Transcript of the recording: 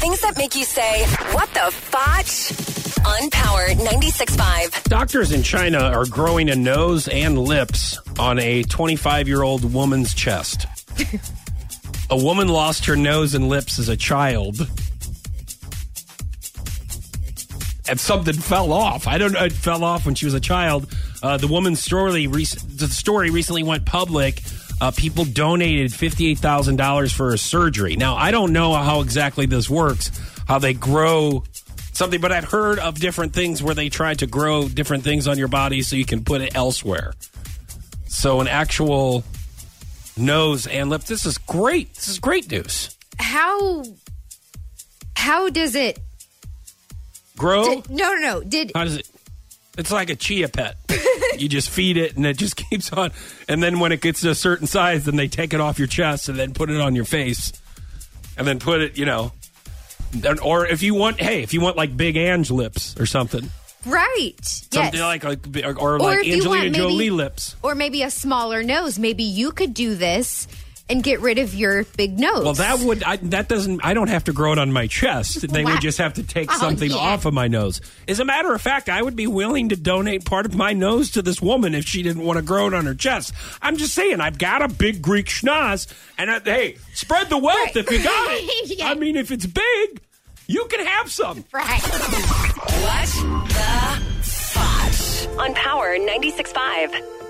Things that make you say, what the fotch? On Power 96.5. Doctors in China are growing a nose and lips on a 25 year old woman's chest. a woman lost her nose and lips as a child. And something fell off. I don't know. It fell off when she was a child. Uh, the woman's story, rec- the story recently went public. Uh, people donated $58,000 for a surgery. Now, I don't know how exactly this works, how they grow something, but I've heard of different things where they try to grow different things on your body so you can put it elsewhere. So, an actual nose and lip. This is great. This is great news. How how does it? Grow? Did, no, no, no. Did How does it? It's like a chia pet. You just feed it and it just keeps on. And then when it gets to a certain size, then they take it off your chest and then put it on your face. And then put it, you know. Or if you want, hey, if you want like Big Ang lips or something. right? Something yes. like, like or, or Or like Angelina maybe- Jolie lips. or maybe a smaller nose. Maybe you could do this and get rid of your big nose. Well, that would I, that doesn't. I don't have to grow it on my chest. They Wow. would just have to take Oh, something yeah. off of my nose. As a matter of fact, I would be willing to donate part of my nose to this woman if she didn't want to grow it on her chest. I'm just saying, I've got a big Greek schnoz, and I, hey, spread the wealth Right. if you got it. Yeah. I mean, if it's big, you can have some. right. What the fotch? On Power 96.5.